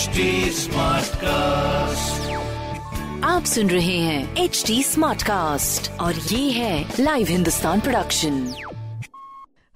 HD cast आप सुन रहे हैं एच डी स्मार्ट कास्ट और ये है लाइव हिंदुस्तान प्रोडक्शन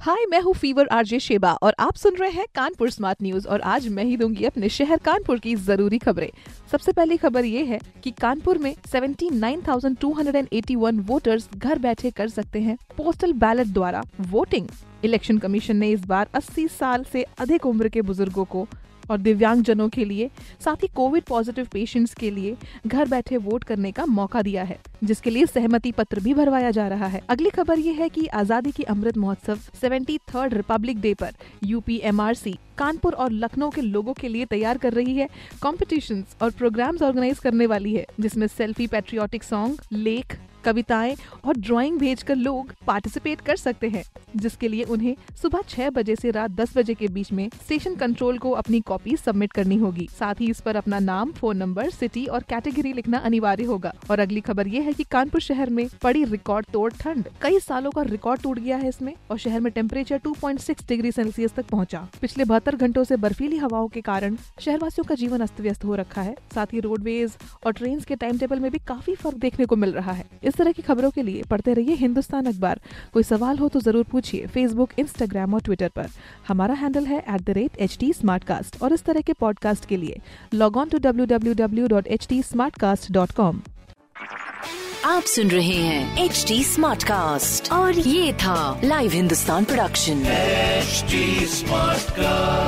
हाय मैं हूँ फीवर आरजे शेबा और आप सुन रहे हैं कानपुर स्मार्ट न्यूज़ और आज मैं ही दूँगी अपने शहर कानपुर की ज़रूरी खबरें। सबसे पहली खबर ये है कि कानपुर में 79,281 वोटर्स घर बैठे कर सकते हैं पोस्टल बैलेट द्वारा वोटिंग इलेक्शन कमीशन ने इस बार 80 साल से अधिक उम्र के बुज़ुर्गों को और दिव्यांग जनों के लिए, साथ ही कोविड पॉजिटिव पेशेंट्स के लिए घर बैठे वोट करने का मौका दिया है, जिसके लिए सहमति पत्र भी भरवाया जा रहा है। अगली खबर ये है कि आज़ादी की Amrit Mahotsav seventy third republic day पर यूपी एमआरसी, कानपुर और लखनऊ के लोगों के लिए तैयार कर रही है कॉम्पिटिशन और प्रोग्राम्स ऑर्गेनाइज करने वाली है, जिसमें सेल्फी पैट्रियोटिक सॉन्ग, लेख कविताएँ और ड्राइंग भेजकर लोग पार्टिसिपेट कर सकते हैं, जिसके लिए उन्हें सुबह छह बजे से रात दस बजे के बीच में स्टेशन कंट्रोल को अपनी कॉपी सबमिट करनी होगी। साथ ही इस पर अपना नाम फ़ोन नंबर सिटी और कैटेगरी लिखना अनिवार्य होगा। और अगली खबर ये है कि कानपुर शहर में पड़ी रिकॉर्ड तोड़ ठंड। कई सालों का रिकॉर्ड टूट गया है इसमें और शहर में टेम्परेचर 2.6 डिग्री सेल्सियस तक पहुँचा। पिछले बहत्तर घंटों से बर्फीली हवाओं के कारण शहरवासियों का जीवन अस्त व्यस्त हो रखा है। साथ ही रोडवेज़ और ट्रेन के टाइम टेबल में भी काफ़ी फ़र्क देखने को मिल रहा है। इस तरह की खबरों के लिए पढ़ते रहिए हिंदुस्तान अखबार। कोई सवाल हो तो ज़रूर पूछिए फेसबुक इंस्टाग्राम और ट्विटर पर। हमारा हैंडल है at the rate H T और इस तरह के पॉडकास्ट के लिए log on to W W W dot H T smart cast dot com आप सुन रहे हैं एच डी स्मार्ट कास्ट और ये था live Hindustan production HD Smartcast.